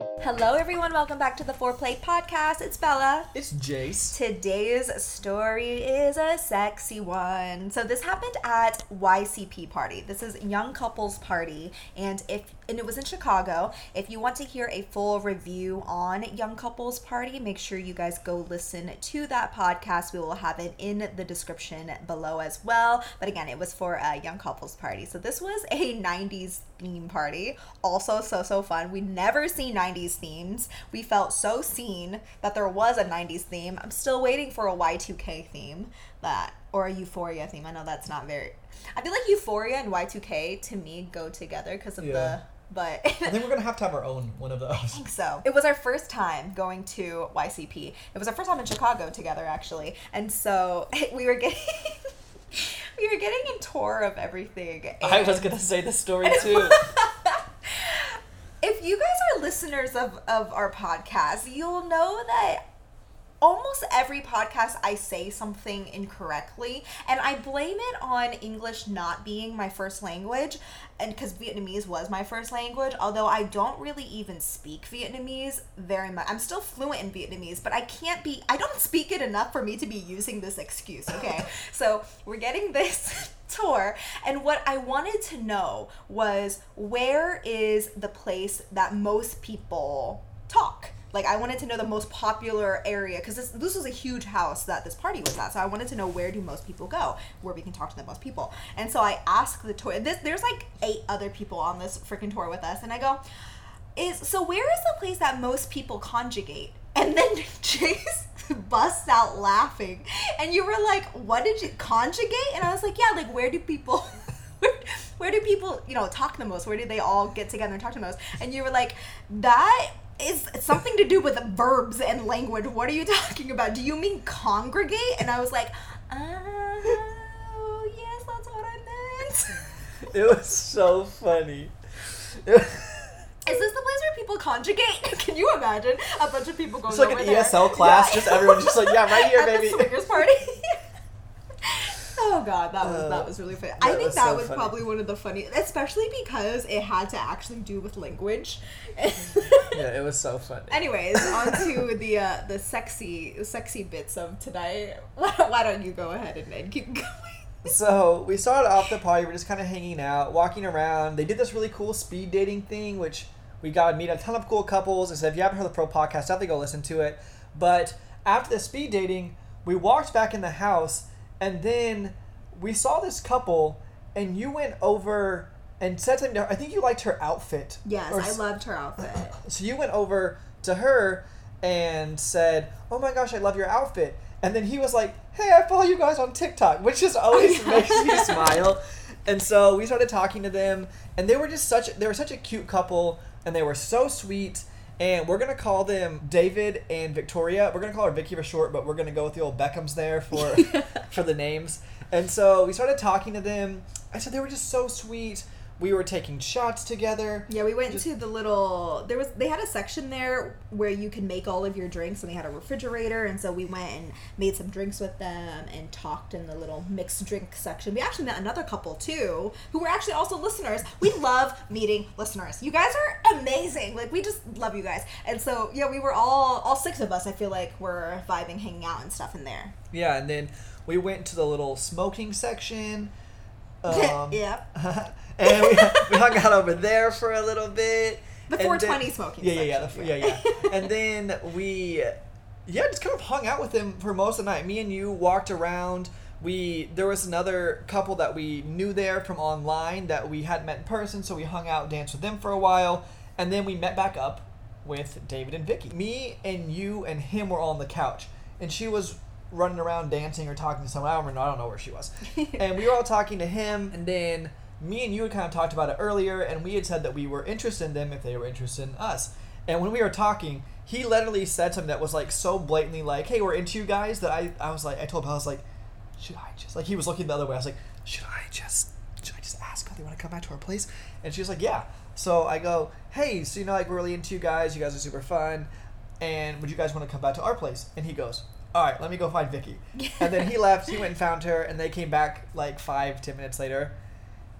Hello, everyone. Welcome back to the Foreplay Podcast. It's Bella. It's Jace. Today's story is a sexy one. So this happened at YCP party. This is Young Couples Party, and if and it was in Chicago. If you want to hear a full review on Young Couples Party, make sure you guys go listen to that podcast. We will have it in the description below as well. But again, it was for a Young Couples Party. So this was a 90s party. Also, so so fun. We never seen 90s themes. We felt so seen that there was a 90s theme. I'm still waiting for a Y2K theme that or a Euphoria theme. I know that's not very. I feel like Euphoria and Y2K to me go together because of Yeah. the. But I think we're gonna have to have our own one of those. I think so. It was our first time going to YCP. It was our first time in Chicago together, actually, and so we were getting we were getting a tour of everything. I was going to say the story too. if you guys are listeners of, of our podcast, you'll know that almost every podcast I say something incorrectly, and I blame it on English not being my first language, and because Vietnamese was my first language, although I don't really even speak Vietnamese very much. I'm still fluent in Vietnamese, but I can't be, I don't speak it enough for me to be using this excuse, okay? so we're getting this tour and what i wanted to know was where is the place that most people talk like i wanted to know the most popular area because this, this was a huge house that this party was at so i wanted to know where do most people go where we can talk to the most people. And so i asked the tour this, there's like eight other people on this freaking tour with us and i go is so where is the place that most people conjugate? And then Jace busts out laughing and you were like what did you conjugate? And i was like yeah like where do people where, where do people you know talk the most? Where do they all get together and talk the most? And you were like that is something to do with verbs and language what are you talking about do you mean congregate and i was like oh yes that's what i meant it was so funny. Is this the place where people conjugate? Can you imagine a bunch of people going It's like an there? ESL class, Yeah. just everyone's just like, yeah, right here, At baby. the swingers party. Oh god, that was Uh, that was really funny. I think was that so was funny. probably one of the funny, especially because it had to actually do with language. Yeah, it was so funny. Anyways, on to the uh, the sexy sexy bits of today. Why, why don't you go ahead and, and keep going? So we started off the party. We're just kind of hanging out, walking around. They did this really cool speed dating thing, which we got to meet a ton of cool couples. And so if you haven't heard the Pro podcast, definitely go listen to it. But after the speed dating, we walked back in the house, and then we saw this couple, and you went over and said something to her. I think you liked her outfit. Yes, or I loved her outfit. So you went over to her and said, "Oh my gosh, I love your outfit." And then he was like, "Hey, I follow you guys on TikTok," which just always makes me smile. And so we started talking to them, and they were just such they were such a cute couple, and they were so sweet. And we're gonna call them David and Victoria. We're gonna call her Vicky for short, but we're gonna go with the old Beckhams there for for the names. And so we started talking to them. I said they were just so sweet. We were taking shots together. Yeah, we went Just- to the little. There was they had a section there where you could make all of your drinks, and they had a refrigerator, and so we went and made some drinks with them and talked in the little mixed drink section. We actually met another couple too, who were actually also listeners. We love meeting listeners. You guys are amazing. Like we just love you guys, and so yeah, we were all all six of us. I feel like were vibing, hanging out, and stuff in there. Yeah, and then we went to the little smoking section. Um, yeah, and we, we hung out over there for a little bit. the and 420 then- smoking. Yeah, yeah, yeah, the, yeah, yeah. and then we, yeah, just kind of hung out with him for most of the night. Me and you walked around. We there was another couple that we knew there from online that we hadn't met in person, so we hung out, danced with them for a while, and then we met back up with David and Vicky. Me and you and him were all on the couch, and she was running around dancing or talking to someone. I don't remember. I don't know where she was. and we were all talking to him, and then me and you had kind of talked about it earlier, and we had said that we were interested in them if they were interested in us. And when we were talking, he literally said something that was like so blatantly like, "Hey, we're into you guys." That I I was like, I told him I was like, should I just like he was looking the other way. I was like, should I just should I just ask if they want to come back to our place? And she was like, yeah. So I go, hey, so you know like we're really into you guys. You guys are super fun, and would you guys want to come back to our place? And he goes. All right, let me go find Vicky. And then he left. He went and found her, and they came back like five, ten minutes later,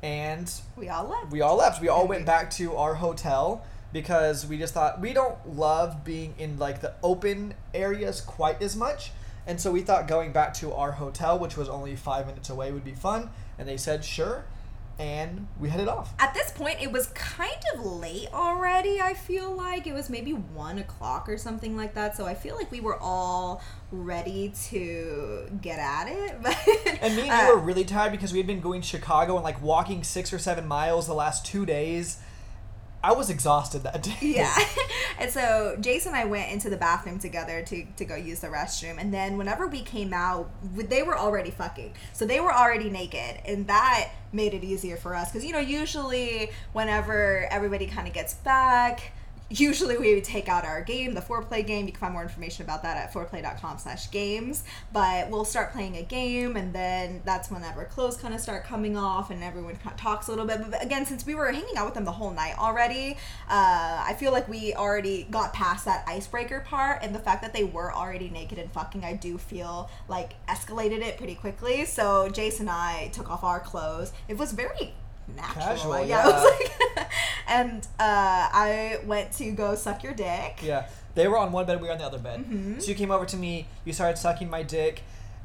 and We all left. we all left. We all went back to our hotel because we just thought we don't love being in like the open areas quite as much. And so we thought going back to our hotel, which was only five minutes away, would be fun. And they said sure, and we headed off. At this point, it was kind of late already. I feel like it was maybe one o'clock or something like that. So I feel like we were all ready to get at it. But And me and uh, you were really tired because we had been going to Chicago and like walking six or seven miles the last two days. I was exhausted that day. Yeah. and so Jason and I went into the bathroom together to, to go use the restroom. And then whenever we came out, they were already fucking. So they were already naked. And that made it easier for us. Because, you know, usually whenever everybody kind of gets back, usually we would take out our game, the foreplay game. You can find more information about that at 4play.com slash games. But we'll start playing a game, and then that's when whenever clothes kind of start coming off and everyone kind of talks a little bit. But again, since we were hanging out with them the whole night already, uh, I feel like we already got past that icebreaker part. And the fact that they were already naked and fucking, I do feel like escalated it pretty quickly. So Jason and I took off our clothes. It was very natural. Casual, yeah. Yeah. like, and uh, I went to go suck your dick. Yeah, they were on one bed, we were on the other bed. Mm-hmm. So you came over to me, you started sucking my dick,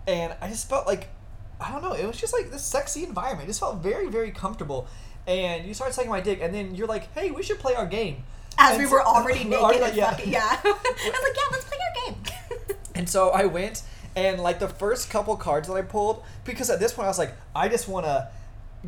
and I just felt like, I don't know, it was just like this sexy environment. It just felt very, very comfortable. And you started sucking my dick, and then you're like, hey, we should play our game. As And we so- were already naked already like, yeah. fucking, yeah. I was like, yeah, let's play our game. And so I went, and like the first couple cards that I pulled, because at this point I was like, I just want to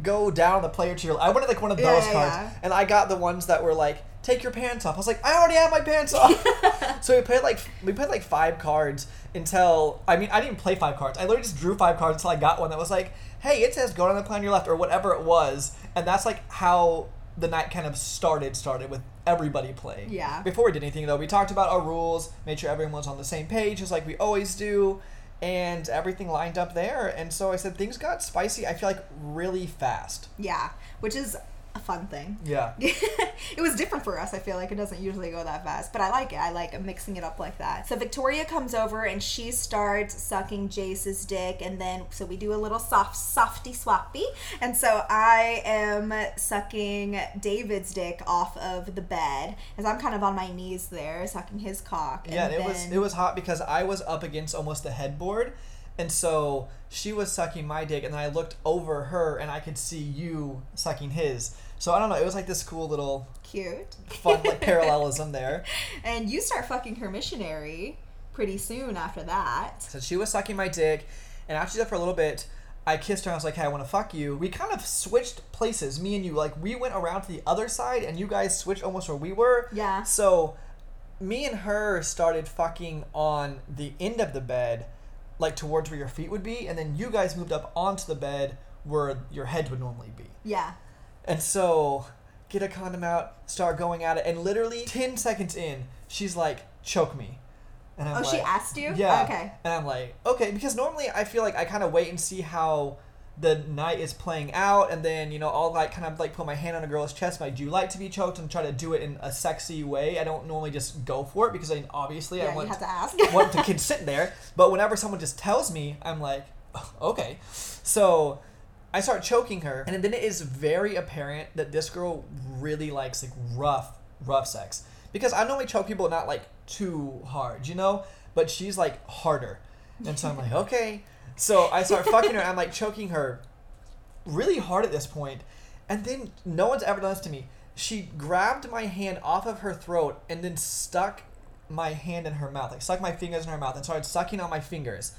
go down the player tier. I wanted like one of those yeah, cards, yeah. and I got the ones that were like, take your pants off. I was like, I already have my pants off. so we played like we played like five cards until I mean I didn't play five cards. I literally just drew five cards until I got one that was like, hey, it says go down the plan on your left or whatever it was, and that's like how the night kind of started started with everybody playing. Yeah. Before we did anything though, we talked about our rules, made sure everyone was on the same page, just like we always do, and everything lined up there. And so I said things got spicy. I feel like really fast. yeah, which is a fun thing. Yeah. it was different for us. I feel like it doesn't usually go that fast, but I like it. I like mixing it up like that. So Victoria comes over and she starts sucking Jace's dick, and then so we do a little soft softy swappy, and so I am sucking David's dick off of the bed as I'm kind of on my knees there sucking his cock. Yeah, it was it was hot because I was up against almost the headboard, and so she was sucking my dick, and then I looked over her, and I could see you sucking his. So I don't know. It was like this cool little cute. fun like parallelism there. and you start fucking her missionary pretty soon after that. So she was sucking my dick, and after that for a little bit, I kissed her. and I was like, "Hey, I want to fuck you." We kind of switched places, me and you. Like we went around to the other side, and you guys switched almost where we were. Yeah. So, me and her started fucking on the end of the bed, like towards where your feet would be, and then you guys moved up onto the bed where your head would normally be. Yeah. And so, get a condom out, start going at it, and literally ten seconds in, she's like, "Choke me." And I'm Oh, she asked you? Yeah. Okay. And I'm like, okay, because normally I feel like I kind of wait and see how the night is playing out, and then you know I'll like kind of like put my hand on a girl's chest, like, do you like to be choked, and try to do it in a sexy way. I don't normally just go for it because I obviously Yeah, I you want have to ask. want the kid sitting there. But whenever someone just tells me, I'm like, "Oh, okay. So I start choking her, and then it is very apparent that this girl really likes like rough, rough sex. Because I normally choke people not like too hard, you know, but she's like harder, and so I'm like, okay. So I start fucking her. I'm like choking her really hard at this point. and then no one's ever done this to me. She grabbed my hand off of her throat and then stuck my hand in her mouth, like stuck my fingers in her mouth and started sucking on my fingers,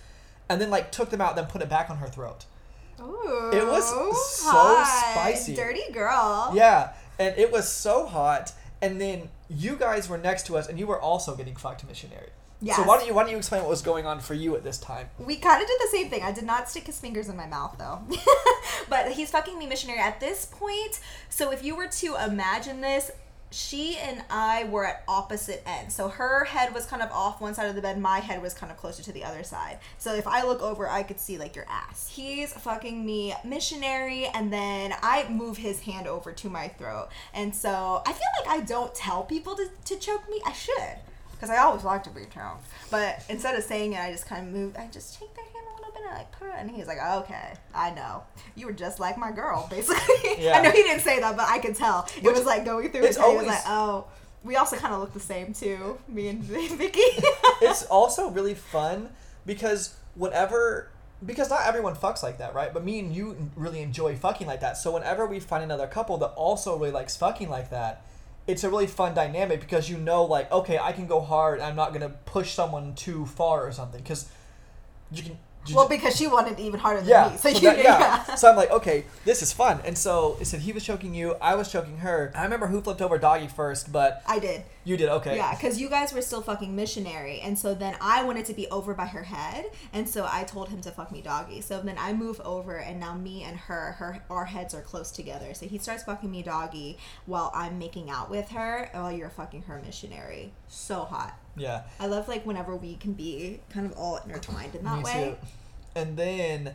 and then like took them out, then put it back on her throat. Ooh, It was so hot. spicy. Dirty girl. Yeah, and it was so hot. And then you guys were next to us, and you were also getting fucked missionary. So why don't you why don't you explain what was going on for you at this time? We kind of did the same thing. I did not stick his fingers in my mouth though. but he's fucking me missionary at this point. So if you were to imagine this, she and I were at opposite ends. So her head was kind of off one side of the bed, my head was kind of closer to the other side. So if I look over, I could see like your ass. He's fucking me missionary, and then I move his hand over to my throat. And so I feel like I don't tell people to, to choke me. I should. Because I always like to be choked. But instead of saying it, I just kind of move, I just take their hand a little bit and like put it, and he's like, okay, I know. You were just like my girl, basically. Yeah. I know he didn't say that, but I could tell. It Which- was like going through his head. He was always- like, oh. We also kind of look the same too, me and Vicky. it's also really fun because whenever because not everyone fucks like that, right? But me and you really enjoy fucking like that. So whenever we find another couple that also really likes fucking like that, it's a really fun dynamic because you know, like, okay, I can go hard. I'm not gonna push someone too far or something because you can. Well, because she wanted even harder than yeah, me. So, so you that- yeah. yeah. So I'm like, okay, this is fun. And so it said he was choking you, I was choking her. I remember who flipped over doggy first, but I did. you did okay. Yeah, because you guys were still fucking missionary, and so then I wanted to be over by her head, and so I told him to fuck me doggy. So then I move over, and now me and her, her our heads are close together. So he starts fucking me doggy while I'm making out with her, while you're fucking her missionary. So hot. Yeah. I love like whenever we can be kind of all intertwined in that Me way. too. And then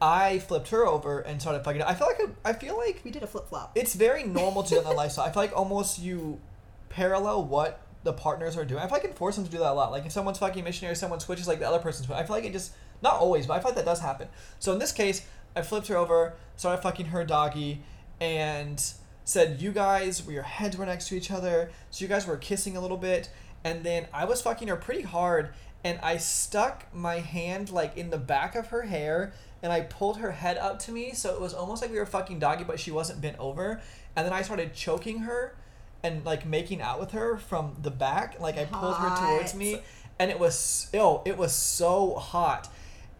I flipped her over and started fucking. I feel like I, I feel like We did a flip flop. it's very normal to do that in the lifestyle. I feel like almost you parallel what the partners are doing. I feel like I can force them to do that a lot. Like if someone's fucking missionary, someone switches like the other person's. Foot. I feel like it just not always, but I feel like that does happen. So in this case, I flipped her over, started fucking her doggy, and said, "You guys, your heads were next to each other, so you guys were kissing a little bit." And then I was fucking her pretty hard, and I stuck my hand like in the back of her hair, and I pulled her head up to me, so it was almost like we were fucking doggy, but she wasn't bent over. And then I started choking her, and like making out with her from the back, like I pulled her towards me, and it was oh, it was so hot.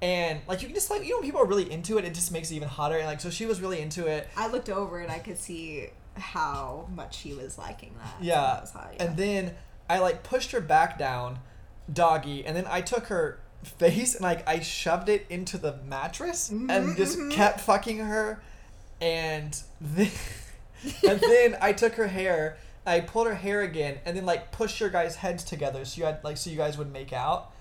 And like you can just like you know people are really into it, it just makes it even hotter. And like so she was really into it. I looked over and I could see how much he was liking that. So Yeah. that was hot, yeah. And then I like pushed her back down, doggy, and then I took her face and like I shoved it into the mattress Mm-hmm, and just kept fucking her. And then, and then I took her hair, I pulled her hair again, and then like pushed your guys' heads together so you had like so you guys would make out.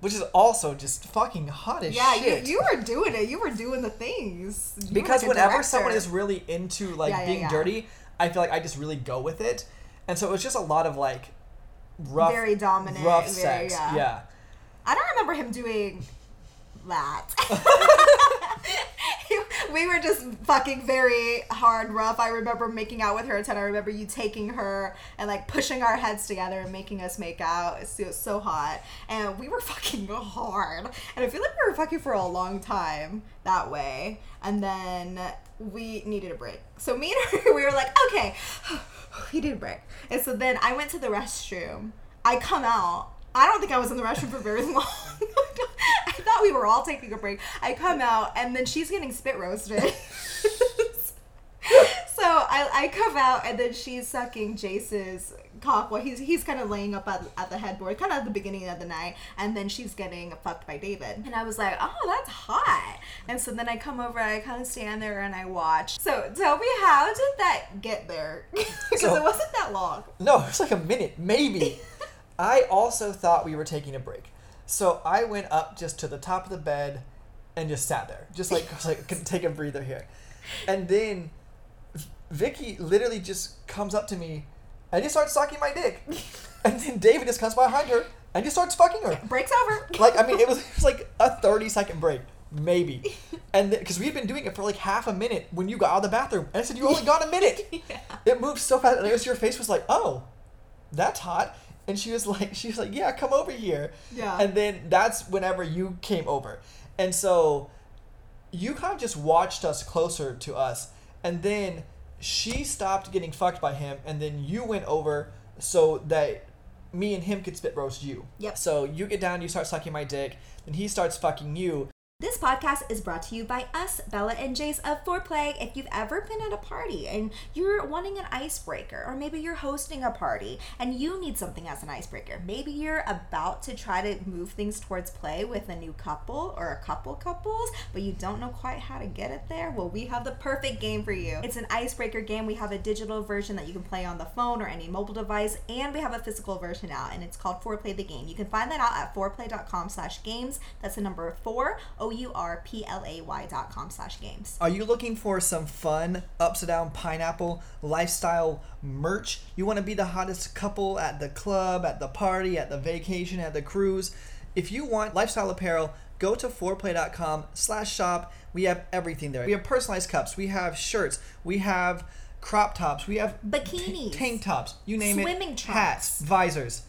Which is also just fucking hot as yeah, shit. you, you were doing it. You were doing the things. You because like whenever someone is really into like Yeah, yeah, being yeah. dirty, I feel like I just really go with it, and so it was just a lot of like rough, Very dominant, rough very- sex. yeah. Yeah. I don't remember him doing that. we were just fucking very hard, rough. I remember making out with her a ton. I remember you taking her and like pushing our heads together and making us make out. It was so hot, and we were fucking hard. And I feel like we were fucking for a long time that way. And then we needed a break. So me and her, we were like, okay, we did a break. And so then I went to the restroom. I come out. I don't think I was in the restroom for very long. I thought we were all taking a break. I come out and then she's getting spit roasted. so I, I come out and then she's sucking Jace's cock while he's he's kind of laying up at, at the headboard, kind of at the beginning of the night, and then she's getting fucked by David. And I was like, oh, that's hot. And so then I come over, I kind of stand there and I watch. So tell me, how did that get there? Because So- it wasn't that long. No, it was like a minute, maybe. I also thought we were taking a break, so I went up just to the top of the bed and just sat there, just like I was like take a breather here, and then Vicky literally just comes up to me and just starts sucking my dick, and then David just comes behind her and just starts fucking her. Break's over. Like I mean, it was, it was like a thirty second break, maybe, and because we had been doing it for like half a minute when you got out of the bathroom, and I said you only got a minute. yeah. It moved so fast, and it was your face was like, oh, that's hot, and she was like, she was like, yeah, come over here. Yeah. And then that's whenever you came over, and so you kind of just watched us closer to us, and then she stopped getting fucked by him, and then you went over so that me and him could spit roast you. Yep. So you get down, you start sucking my dick, then he starts fucking you, This podcast is brought to you by us, Bella and Jace of Foreplay. If you've ever been at a party and you're wanting an icebreaker, or maybe you're hosting a party and you need something as an icebreaker, maybe you're about to try to move things towards play with a new couple or a couple couples, but you don't know quite how to get it there, well, we have the perfect game for you. It's an icebreaker game. We have a digital version that you can play on the phone or any mobile device, and we have a physical version out, and it's called Foreplay the Game. You can find that out at 4play.com slash games. That's the number four, O-U-R-P-L-A-Y dot com slash games. Are you looking for some fun, upside down pineapple lifestyle merch? You want to be the hottest couple at the club, at the party, at the vacation, at the cruise? If you want lifestyle apparel, go to 4play.com slash shop. We have everything there. We have personalized cups, we have shirts, we have crop tops, we have Bikinis. tank tops, you name it. Swimming trunks. Hats, visors.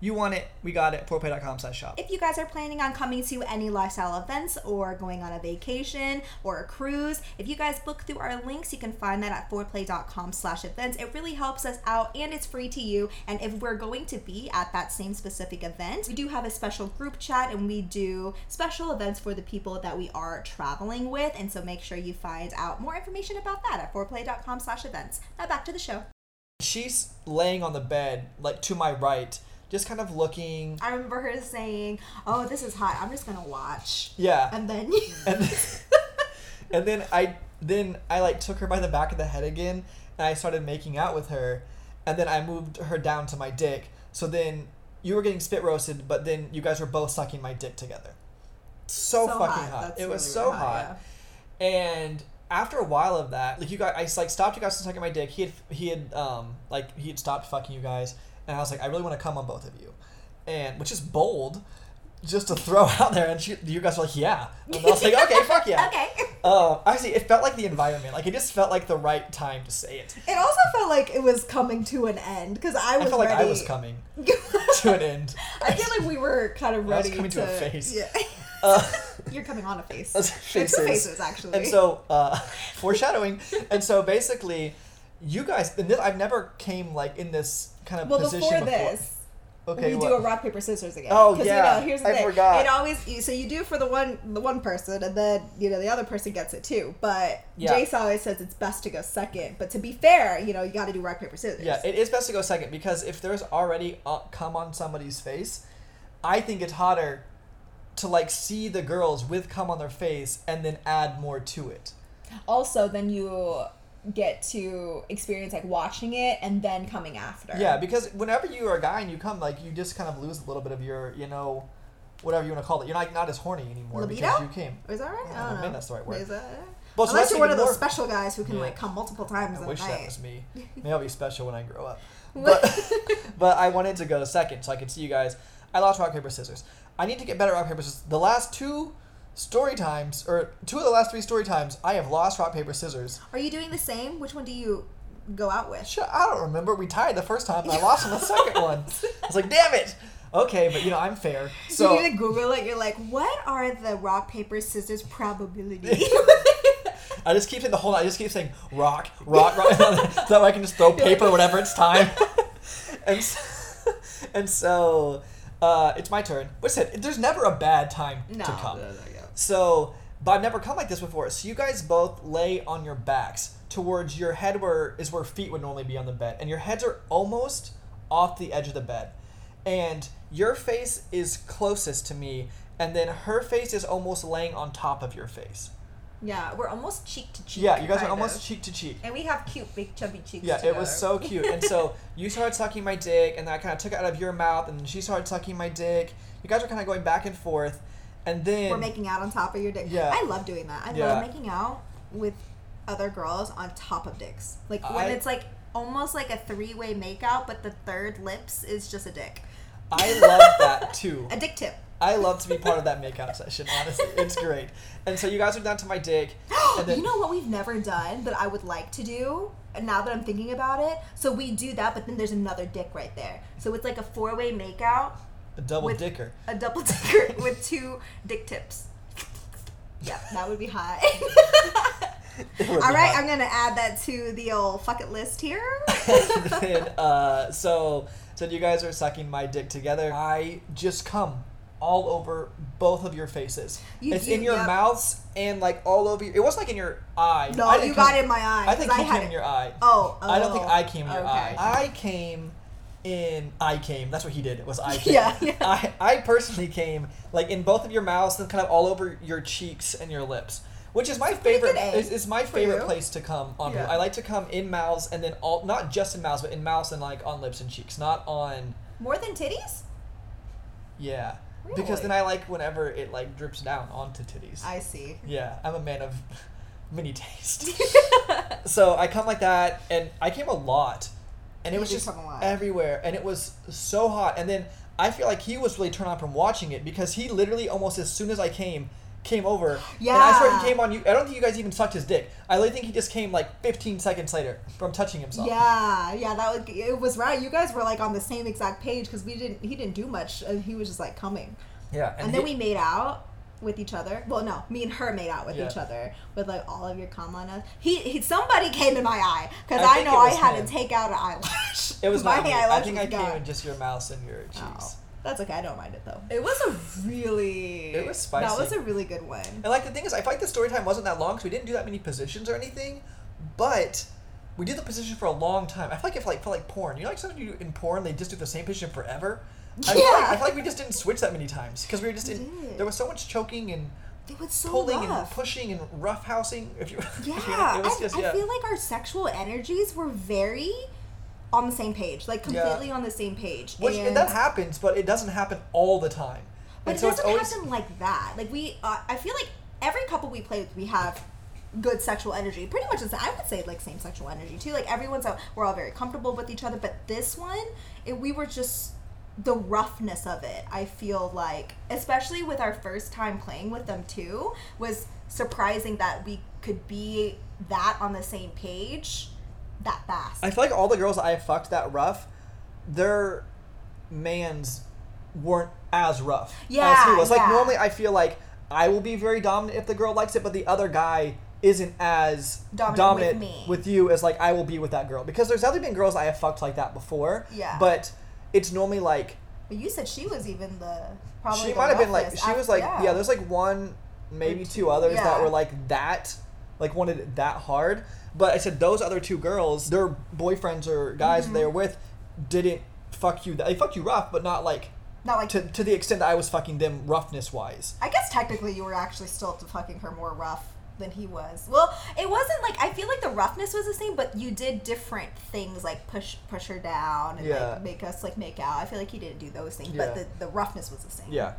You want it, we got it. 4play.com slash shop. If you guys are planning on coming to any lifestyle events or going on a vacation or a cruise, if you guys book through our links, you can find that at 4play.com slash events. It really helps us out and it's free to you. And if we're going to be at that same specific event, we do have a special group chat and we do special events for the people that we are traveling with. And so make sure you find out more information about that at 4play.com slash events. Now back to the show. She's laying on the bed, like to my right, just kind of looking. I remember her saying, Oh, this is hot. I'm just going to watch. Yeah. And then and then, and then I then I like took her by the back of the head again and I started making out with her and then I moved her down to my dick. So then you were getting spit roasted, but then you guys were both sucking my dick together. So, So fucking hot. hot. It was so hot. hot, And after a while of that, like you guys, I like stopped you guys from sucking my dick. He had he had um like he had stopped fucking you guys, and I was like, I really want to come on both of you, and which is bold, just to throw out there. And she, you guys were like, yeah, and I was like, okay, fuck yeah. Okay. Uh, actually, it felt like the environment. Like it just felt like the right time to say it. It also felt like it was coming to an end because I I was felt like ready. I was coming to an end. I feel like we were kind of I was ready coming to a face. Yeah. Uh, You're coming on a face. Two faces. faces, actually. And so, uh, foreshadowing. and so, basically, you guys, and this, I've never came like in this kind of well, position before before. this, okay, we what? do a rock paper scissors again. Oh, yeah. You know, here's the I thing. forgot. It always so you do for the one the one person, and then you know the other person gets it too. But Yeah. Jace always says it's best to go second. But to be fair, you know you got to do rock paper scissors. yeah, it is best to go second because if there's already uh, cum on somebody's face, I think it's hotter to like see the girls with cum on their face and then add more to it. also, then you get to experience like watching it and then coming after. Yeah, because whenever you are a guy and you come, like you just kind of lose a little bit of your, you know, whatever you want to call it. You're like not as horny anymore Libido? because you came. Is that right? I I don't don't know, maybe that's the right word. Is that? Well, so Unless you're one of those special guys who can Yeah. like come multiple times I wish a that was me. Maybe I'll be special when I grow up. But but I wanted to go second so I could see you guys. I lost rock paper scissors. I need to get better at rock paper scissors. The last two story times, or two of the last three story times, I have lost rock paper scissors. Are you doing the same? Which one do you go out with? Shit, I don't remember. We tied the first time and I lost on the second one. I was like, damn it. Okay, but you know I'm fair. So you need to Google it. You're like, what are the rock paper scissors probability? I just keep saying the whole night. I just keep saying rock, rock, rock, so that way I can just throw paper whenever it's time. and so, and so uh, it's my turn. But said there's never a bad time no. to come. So, but I've never come like this before. So you guys both lay on your backs towards your head, where is where feet would normally be on the bed, and your heads are almost off the edge of the bed, and your face is closest to me, and then her face is almost laying on top of your face. Yeah, we're almost cheek to cheek. Yeah, you guys are almost of. cheek to cheek. And we have cute, big, chubby cheeks. Yeah, it was so cute. And so you started sucking my dick, and then I kind of took it out of your mouth, and she started sucking my dick. You guys were kind of going back and forth, and then We're making out on top of your dick. Yeah. I love doing that. I Yeah. love making out with other girls on top of dicks. Like when I- it's like almost like a three way makeout, but the third lips is just a dick. I love that too. A dick tip. I love to be part of that makeout session. Honestly, it's great. And so you guys are down to my dick, and then you know what we've never done that I would like to do? And now that I'm thinking about it, so we do that, but then there's another dick right there. So it's like a four way makeout, a double with- dicker. a double dicker with two dick tips. Yeah, that would be hot. All right, hot. I'm gonna add that to the old fuck it list here. then, uh, so so you guys are sucking my dick together. I just come all over both of your faces. You- it's you- in your yep. mouths and like all over your. It wasn't like in your eye. No, you come- got in my eye. I think he I had came in your eye. Oh, I don't think oh, I came in your okay. eye. I came in. I came. That's what he did. Was I came. Yeah, yeah. I I personally came like in both of your mouths and kind of all over your cheeks and your lips. Which is my favorite. Is, is my favorite you. place to come on. Yeah. I like to come in mouths and then all not just in mouths, but in mouths and like on lips and cheeks, not on. More than titties? Yeah. Because then I like whenever it like drips down onto titties. I see. yeah, I'm a man of mini taste. so I come like that, and I came a lot, and it was just everywhere, and it was so hot. And then I feel like he was really turned on from watching it because he literally almost as soon as I came. Came over, Yeah. and I swear he came on you. I don't think you guys even sucked his dick. I really think he just came like 15 seconds later from touching himself. Yeah, yeah, that was it was right. You guys were like on the same exact page because we didn't. He didn't do much. Uh, he was just like coming, yeah. and, then he- we made out with each other. Well, no, me and her made out with Yeah. each other with like all of your cum on us. He, he somebody came in my eye because I I, know I had him. to take out an eyelash. It was my not me. I think was I came gone. in just your mouth and your cheeks. Oh, that's okay. I don't mind it though. It was a really. It was spicy. That was a really good one. And like the thing is, I feel like the story time wasn't that long because we didn't do that many positions or anything, but we did the position for a long time. I feel like it like felt like porn. You know, like sometimes you do in porn they just do the same position forever. I feel, like, Yeah. I feel like we just didn't switch that many times because we were just in. There was so much choking and It was so pulling and pushing and roughhousing. If you, if you- Yeah, it was I, just I yeah. feel like our sexual energies were very on the same page, like Yeah. completely on the same page. Which and, that happens, but it doesn't happen all the time. but and it so doesn't always happen like that. Like we, uh, I feel like every couple we play with, we have good sexual energy. Pretty much, it's, I would say like same sexual energy too. Like everyone's, out, we're all very comfortable with each other. But this one, it, we were just the roughness of it. I feel like, especially with our first time playing with them too, was surprising that we could be that on the same page that fast. I feel like all the girls I fucked that rough, their mans weren't as rough as Yeah, he was. Like yeah. normally, I feel like I will be very dominant if the girl likes it, but the other guy isn't as Dominant dominant, with me. with you as like I will be with that girl because there's definitely been girls I have fucked like that before. Yeah. But it's normally like But you said she was even the probably. she might have been like she was like yeah. there's like one maybe two others that were like that like wanted it that hard but i said those other two girls their boyfriends or guys Mm-hmm. they were with didn't fuck you they fucked you rough but not like not like to, to the extent that i was fucking them roughness wise I guess technically you were actually still fucking her more rough than he was. Well, it wasn't like I feel like the roughness was the same, but you did different things like push push her down and Yeah. like make us like make out. I feel like he didn't do those things, Yeah. but the, the roughness was the same. yeah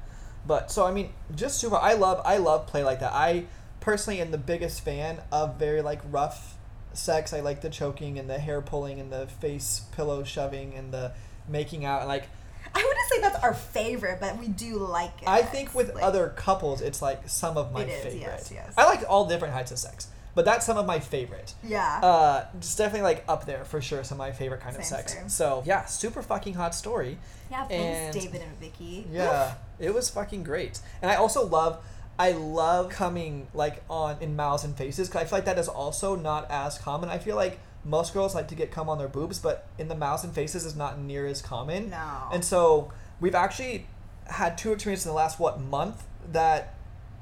but so i mean just super i love i love play like that i personally am the biggest fan of very like rough sex i like the choking and the hair pulling and the face pillow shoving and the making out and like I wouldn't say that's our favorite, but we do like it. I think with Like, other couples, it's like some of my It is, favorite. yes, yes. I like all different types of sex, but that's some of my favorite. Yeah. Uh, just definitely like up there for sure. Some of my favorite kind of sex. same. So yeah, super fucking hot story. yeah, and- David and Vicky. Yeah, it was fucking great. And I also love, I love coming like on in mouths and faces because I feel like that is also not as common. I feel like most girls like to get cum on their boobs, but in the mouths and faces is not near as common. No. And so we've actually had two experiences in the last what month that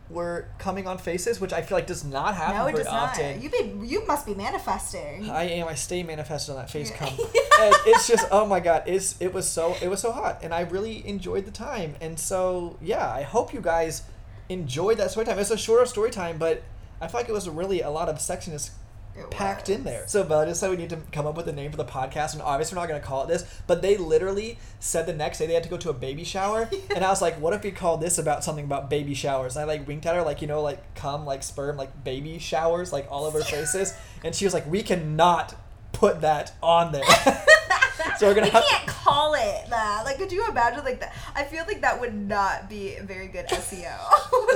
were coming on faces, which I feel like does not happen no, it very does not. You be you must be manifesting. I am. I stay manifested on that face cum. and it's just oh my god, it's it was so it was so hot, and I really enjoyed the time. And so yeah, I hope you guys enjoyed that story time. It's a shorter story time, but I feel like it was really a lot of sexiness It packed was. in there. So Bella just said we need to come up with a name for the podcast, and obviously we're not going to call it this, but they literally said the next day they had to go to a baby shower, and I was like, what if we call this about something about baby showers? And I like winked at her, like you know, like cum, like sperm, like baby showers, like all over faces, and she was like, we cannot put that on there. so we're gonna we have. Call it that. Like, could you imagine like that? I feel like that would not be very good SEO.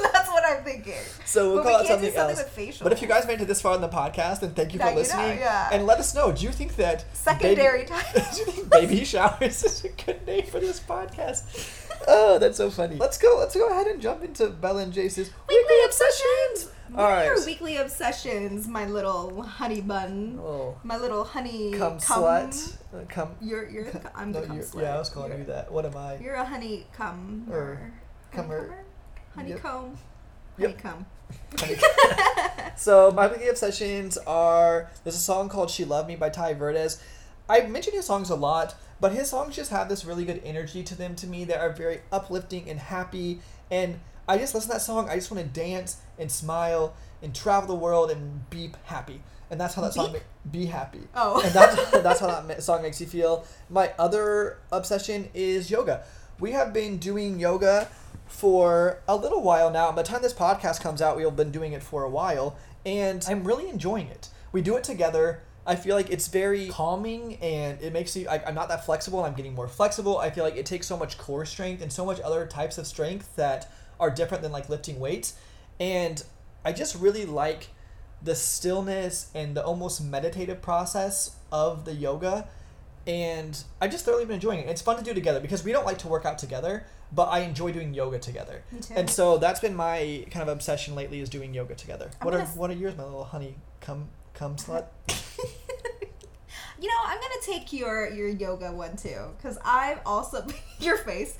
That's what I'm thinking. So we'll But we call it can't do something, something else. with facial. But if you guys made it this far in the podcast, then thank you Now for you know, listening. yeah. And let us know. Do you think that Secondary baby, titles. do you think baby showers is a good name for this podcast? Oh, that's so funny. Let's go. Let's go ahead and jump into Bella and Jace's weekly obsessions. What All are right. your weekly obsessions, my little honey bun? Oh, My little honey come slut. Uh, come. You're you're I'm no, the cum slut. yeah, I was calling you're, you that. What am I? You're a honey cum. Or- Cumber. Honeycomb. Yep. Honeycomb. so my weekly obsessions are there's a song called "She Loved Me" by Ty Verdes. I mention his songs a lot, but his songs just have this really good energy to them to me that are very uplifting and happy. And I just listen to that song. I just want to dance and smile and travel the world and be happy. And that's how that song ma- be happy. Oh. and that's that's how that ma- song makes you feel. My other obsession is yoga. We have been doing yoga for a little while now. By the time this podcast comes out, we've been doing it for a while, and I'm really enjoying it. We do it together. I feel like it's very calming and it makes you. I, I'm not that flexible. and I'm getting more flexible. I feel like it takes so much core strength and so much other types of strength that are different than like lifting weights. And I just really like the stillness and the almost meditative process of the yoga and I just thoroughly been enjoying it. It's fun to do together because we don't like to work out together, but I enjoy doing yoga together. Me too. And so that's been my kind of obsession lately is doing yoga together. I'm what are s- what are yours, my little honey? Come come slut. You know, I'm gonna take your your yoga one too, cause I've also your face.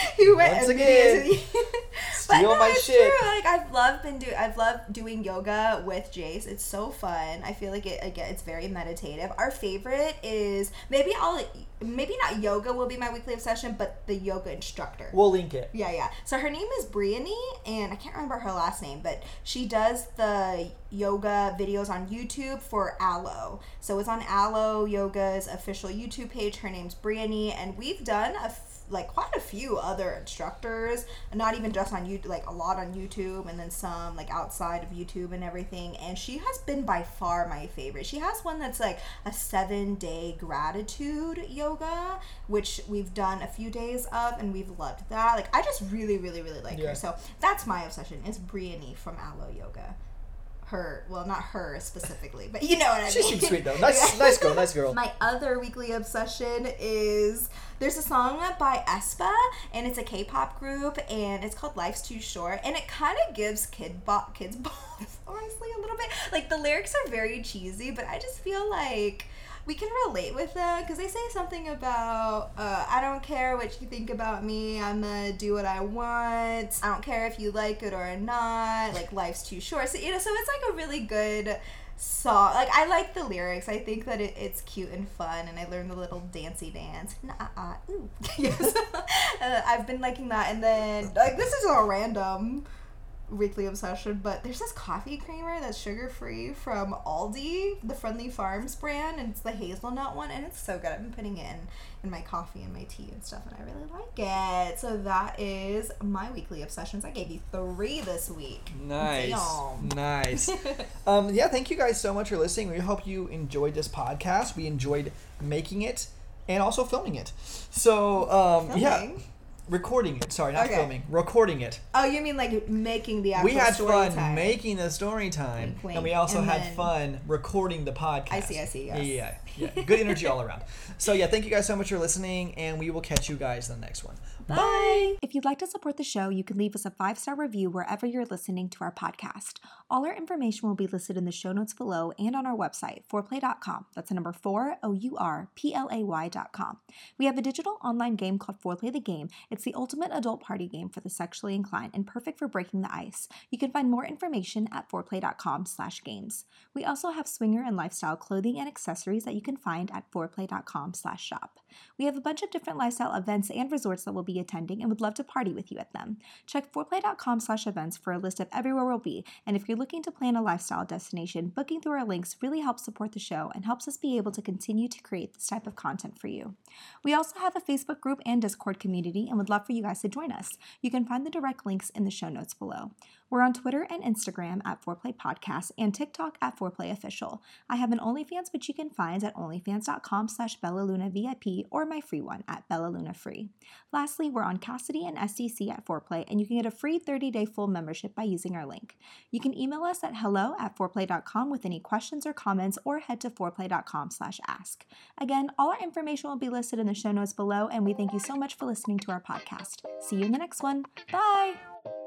you went Once again, steal no, my shit. True. Like I've loved been do I've loved doing yoga with Jace. It's so fun. I feel like it again. It's very meditative. Our favorite is maybe I'll maybe not yoga will be my weekly obsession, but the yoga instructor. We'll link it. Yeah, yeah. So her name is Bryony, and I can't remember her last name, but she does the yoga videos on YouTube for Alo. So it's on Alo Yoga's official YouTube page. Her name's Bryony, and we've done a like quite a few other instructors, not even just on YouTube, like a lot on YouTube, and then some like outside of YouTube and everything. And she has been by far my favorite. She has one that's like a seven day gratitude yoga, which we've done a few days of, and we've loved that. Like I just really, really, really like Yeah. her. So that's my obsession. Is Bryony from Alo Yoga. Her, well, not her specifically, but you know what I She mean. seems sweet though. Nice nice girl, nice girl. My other weekly obsession is there's a song by aespa and it's a K-pop group and it's called Life's Too Short and it kind of gives kid bo- kids bops honestly a little bit. Like the lyrics are very cheesy, but I just feel like we can relate with them because they say something about uh, I don't care what you think about me. I'm gonna do what I want. I don't care if you like it or not. Like life's too short. So you know, so it's like a really good song. Like I like the lyrics. I think that it, it's cute and fun, and I learned the little dancey dance. Nah, ooh. yes. uh, I've been liking that, and then like this is all random weekly obsession, but there's this coffee creamer that's sugar free from Aldi, the Friendly Farms brand, and it's the hazelnut one, and it's so good. I've been putting it in in my coffee and my tea and stuff, and I really like it. So that is my weekly obsessions. I gave you three this week. Nice. Damn. Nice. um, yeah, thank you guys so much for listening. We hope you enjoyed this podcast. We enjoyed making it and also filming it. So, um, yeah, Filming? Recording it. Sorry, not Okay. filming. Recording it. Oh, you mean like making the actual we had fun time. making the story time, wink. and we also And had fun recording the podcast. I see, I see, Yeah, yes. yeah, yeah. Good energy all around. So yeah, thank you guys so much for listening, and we will catch you guys in the next one. Bye. If you'd like to support the show, you can leave us a five star review wherever you're listening to our podcast. All our information will be listed in the show notes below and on our website, 4play.com. That's the number four, O U R P L A Y.com. We have a digital online game called Foreplay the Game. It's the ultimate adult party game for the sexually inclined and perfect for breaking the ice. You can find more information at 4play.com slash games. We also have swinger and lifestyle clothing and accessories that you can find at 4play.com slash shop. We have a bunch of different lifestyle events and resorts that we'll be attending and would love to party with you at them. Check 4play.com slash events for a list of everywhere we'll be. And if you're looking to plan a lifestyle destination, booking through our links really helps support the show and helps us be able to continue to create this type of content for you. We also have a Facebook group and Discord community and would love for you guys to join us. You can find the direct links in the show notes below. We're on Twitter and Instagram at Foreplay Podcast and TikTok at Foreplay Official. I have an OnlyFans which you can find at onlyfans.com slash bellalunavip or my free one at bellalunafree. Lastly, we're on Kasidie and SDC at Foreplay and you can get a free 30-day full membership by using our link. You can email us at hello at 4play.com with any questions or comments or head to 4play.com slash ask. Again, all our information will be listed in the show notes below and we thank you so much for listening to our podcast. See you in the next one. Bye!